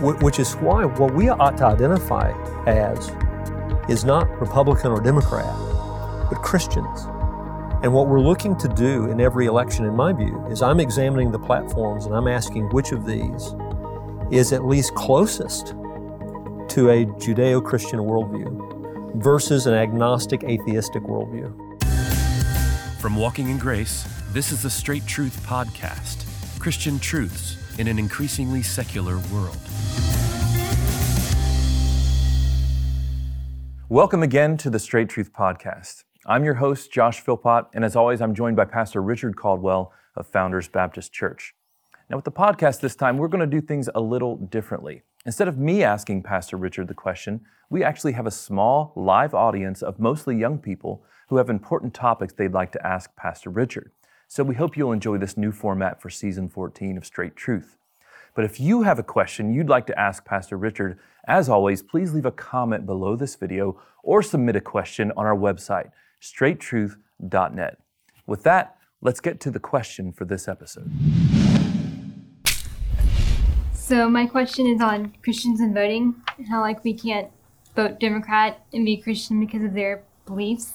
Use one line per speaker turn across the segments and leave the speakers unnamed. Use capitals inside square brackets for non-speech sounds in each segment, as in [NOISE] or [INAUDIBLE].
Wh- Which is why what we ought to identify as is not Republican or Democrat, but Christians. And what we're looking to do in every election, in my view, is I'm examining the platforms and I'm asking which of these is at least closest to a Judeo Christian worldview versus an agnostic atheistic worldview.
From Walking in Grace, this is the Straight Truth Podcast Christian truths in an increasingly secular world.
Welcome again to the Straight Truth Podcast. I'm your host, Josh Philpott, and as always, I'm joined by Pastor Richard Caldwell of Founders Baptist Church. Now, with the podcast this time, we're going to do things a little differently. Instead of me asking Pastor Richard the question, we actually have a small live audience of mostly young people who have important topics they'd like to ask Pastor Richard. So we hope you'll enjoy this new format for season 14 of Straight Truth. But if you have a question you'd like to ask Pastor Richard, as always, please leave a comment below this video or submit a question on our website, straighttruth.net. With that, let's get to the question for this episode.
So my question is on Christians and voting how like we can't vote Democrat and be Christian because of their beliefs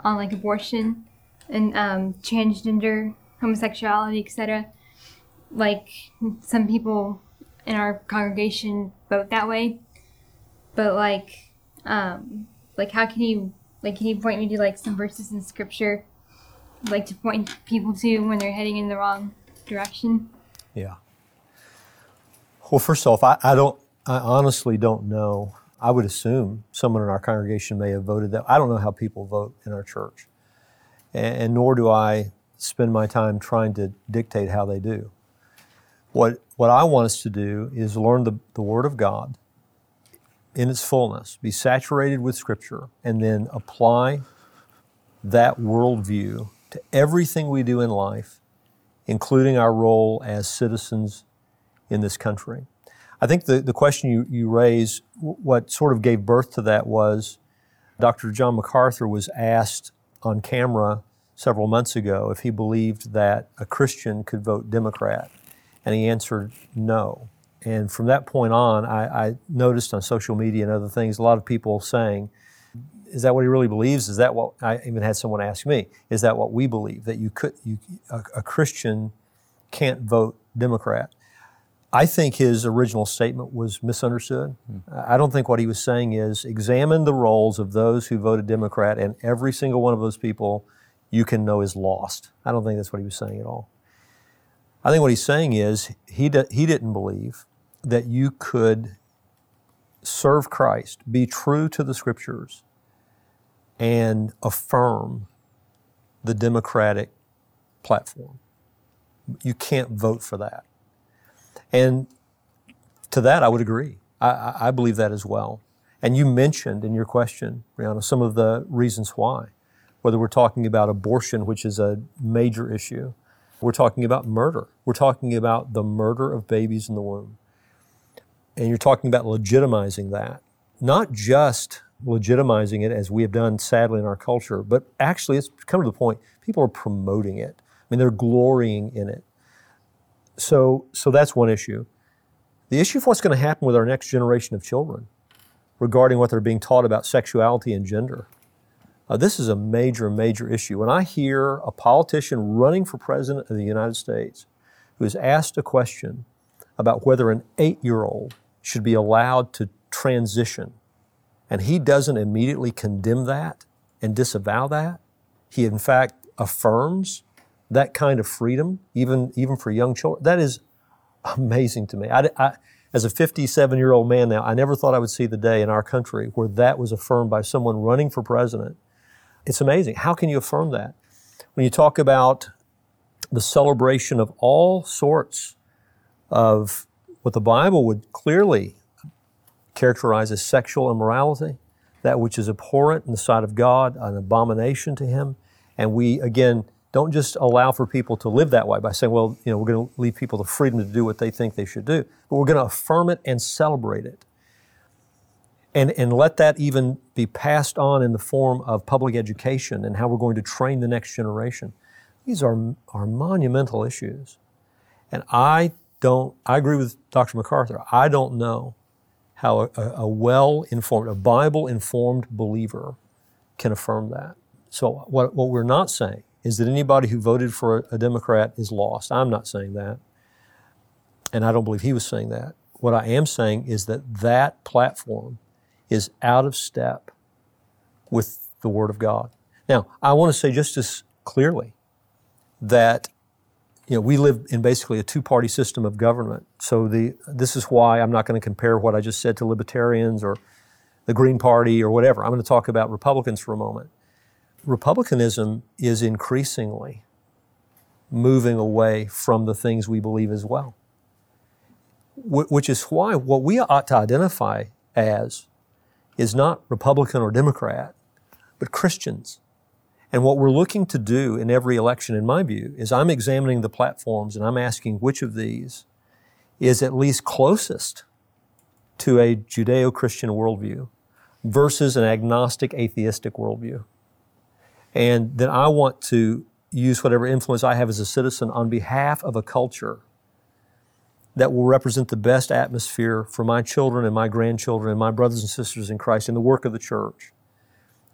on like abortion and um, transgender, homosexuality, etc. Like some people in our congregation vote that way, but like, um, like how can you like can you point me to like some verses in Scripture, like to point people to when they're heading in the wrong direction?
Yeah. Well, first off, I, I don't, I honestly don't know. I would assume someone in our congregation may have voted that. I don't know how people vote in our church, and, nor do I spend my time trying to dictate how they do. What, what I want us to do is learn the, the Word of God in its fullness, be saturated with Scripture, and then apply that worldview to everything we do in life, including our role as citizens in this country. I think the, the question you, you raise, what sort of gave birth to that was Dr. John MacArthur was asked on camera several months ago if he believed that a Christian could vote Democrat, and he answered no. And from that point on, I, I noticed on social media and other things a lot of people saying, is that what he really believes? Is that what I even had someone ask me? Is that what we believe that you could you a, a Christian can't vote Democrat? I think his original statement was misunderstood. Hmm. I don't think what he was saying is examine the roles of those who voted Democrat, and every single one of those people you can know is lost. I don't think that's what he was saying at all. I think what he's saying is he, di- he didn't believe that you could serve Christ, be true to the scriptures, and affirm the Democratic platform. You can't vote for that. And to that, I would agree. I- I, believe that as well. And you mentioned in your question, Brianna, some of the reasons why. Whether we're talking about abortion, which is a major issue, we're talking about murder. We're talking about the murder of babies in the womb. And you're talking about legitimizing that, not just legitimizing it as we have done sadly in our culture, but actually it's come to the point people are promoting it. I mean, they're glorying in it. So, so that's one issue. The issue of what's going to happen with our next generation of children regarding what they're being taught about sexuality and gender. Uh, this is a major, major issue. When I hear a politician running for president of the United States who is asked a question about whether an eight year old should be allowed to transition, and he doesn't immediately condemn that and disavow that, he in fact affirms that kind of freedom, even, even for young children. That is amazing to me. I, I, as a 57 year old man now, I never thought I would see the day in our country where that was affirmed by someone running for president. It's amazing. How can you affirm that? When you talk about the celebration of all sorts of what the Bible would clearly characterize as sexual immorality, that which is abhorrent in the sight of God, an abomination to Him, and we, again, don't just allow for people to live that way by saying, well, you know, we're going to leave people the freedom to do what they think they should do, but we're going to affirm it and celebrate it. And, and let that even be passed on in the form of public education and how we're going to train the next generation. These are, are monumental issues. And I don't, I agree with Dr. MacArthur. I don't know how a, a well informed, a Bible informed believer can affirm that. So, what, what we're not saying is that anybody who voted for a, a Democrat is lost. I'm not saying that. And I don't believe he was saying that. What I am saying is that that platform is out of step with the Word of God. Now, I want to say just as clearly that you know, we live in basically a two-party system of government. So the this is why I'm not going to compare what I just said to libertarians or the Green Party or whatever. I'm going to talk about Republicans for a moment. Republicanism is increasingly moving away from the things we believe as well, which is why what we ought to identify as is not Republican or Democrat, but Christians. And what we're looking to do in every election, in my view, is I'm examining the platforms and I'm asking which of these is at least closest to a Judeo Christian worldview versus an agnostic atheistic worldview. And then I want to use whatever influence I have as a citizen on behalf of a culture that will represent the best atmosphere for my children and my grandchildren and my brothers and sisters in Christ in the work of the church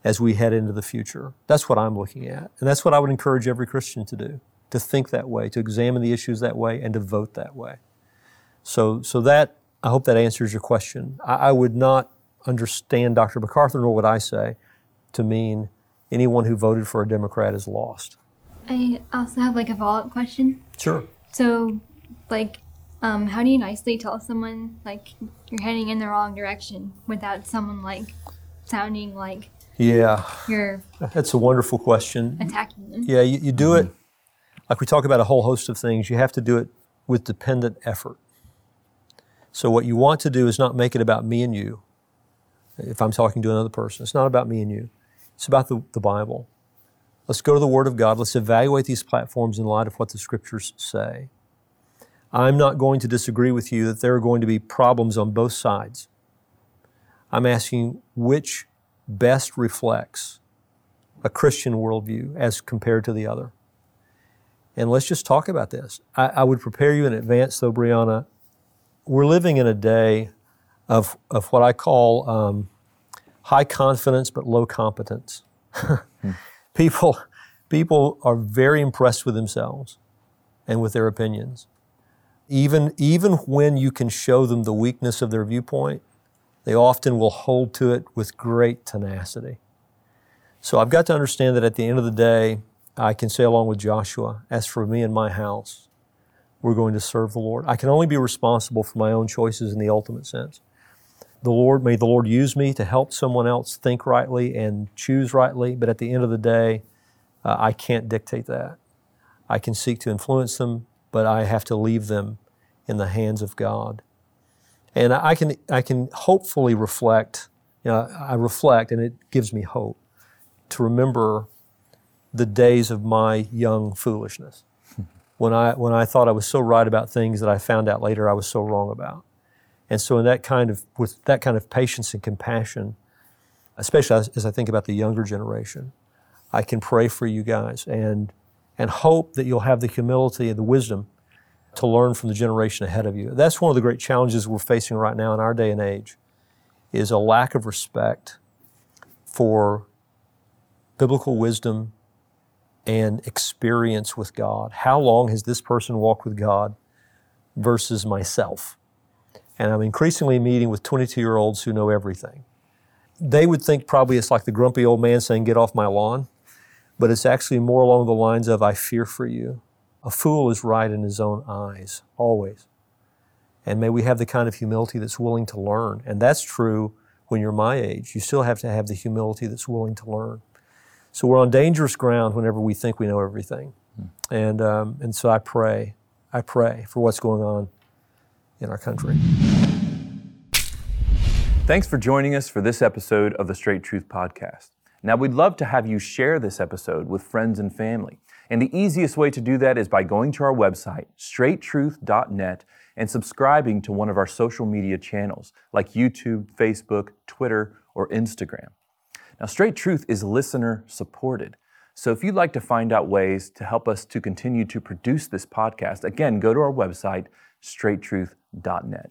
as we head into the future. That's what I'm looking at. And that's what I would encourage every Christian to do to think that way, to examine the issues that way, and to vote that way. So, so that, I hope that answers your question. I, I would not understand Dr. MacArthur, nor would I say, to mean anyone who voted for a Democrat is lost.
I also have like a follow up question.
Sure.
So, like, um, how do you nicely tell someone like you're heading in the wrong direction without someone like sounding like
yeah.
You're
That's a wonderful question.
attacking them.
Yeah, you, you do it, like we talk about a whole host of things, you have to do it with dependent effort. So, what you want to do is not make it about me and you. If I'm talking to another person, it's not about me and you, it's about the, the Bible. Let's go to the Word of God. Let's evaluate these platforms in light of what the Scriptures say. I'm not going to disagree with you that there are going to be problems on both sides. I'm asking which best reflects a Christian worldview as compared to the other. And let's just talk about this. I, I, would prepare you in advance, though, Brianna. We're living in a day of, of what I call um, high confidence but low competence. [LAUGHS] people, people are very impressed with themselves and with their opinions. Even, even when you can show them the weakness of their viewpoint, they often will hold to it with great tenacity. So I've got to understand that at the end of the day, I can say along with Joshua, as for me and my house, we're going to serve the Lord. I can only be responsible for my own choices in the ultimate sense. The Lord, may the Lord use me to help someone else think rightly and choose rightly, but at the end of the day, uh, I can't dictate that. I can seek to influence them, but I have to leave them in the hands of God. And I can, I can hopefully reflect, you know, I reflect and it gives me hope to remember the days of my young foolishness. [LAUGHS] when, I, when I thought I was so right about things that I found out later I was so wrong about. And so in that kind of, with that kind of patience and compassion, especially as, as I think about the younger generation, I can pray for you guys and, and hope that you'll have the humility and the wisdom to learn from the generation ahead of you. That's one of the great challenges we're facing right now in our day and age is a lack of respect for biblical wisdom and experience with God. How long has this person walked with God versus myself? And I'm increasingly meeting with 22 year olds who know everything. They would think probably it's like the grumpy old man saying, Get off my lawn. But it's actually more along the lines of, I fear for you. A fool is right in his own eyes, always. And may we have the kind of humility that's willing to learn. And that's true when you're my age. You still have to have the humility that's willing to learn. So we're on dangerous ground whenever we think we know everything. Hmm. And, um, and so I pray, I pray for what's going on in our country.
Thanks for joining us for this episode of the Straight Truth Podcast. Now, we'd love to have you share this episode with friends and family. And the easiest way to do that is by going to our website, straighttruth.net, and subscribing to one of our social media channels like YouTube, Facebook, Twitter, or Instagram. Now, Straight Truth is listener supported. So if you'd like to find out ways to help us to continue to produce this podcast, again, go to our website, straighttruth.net.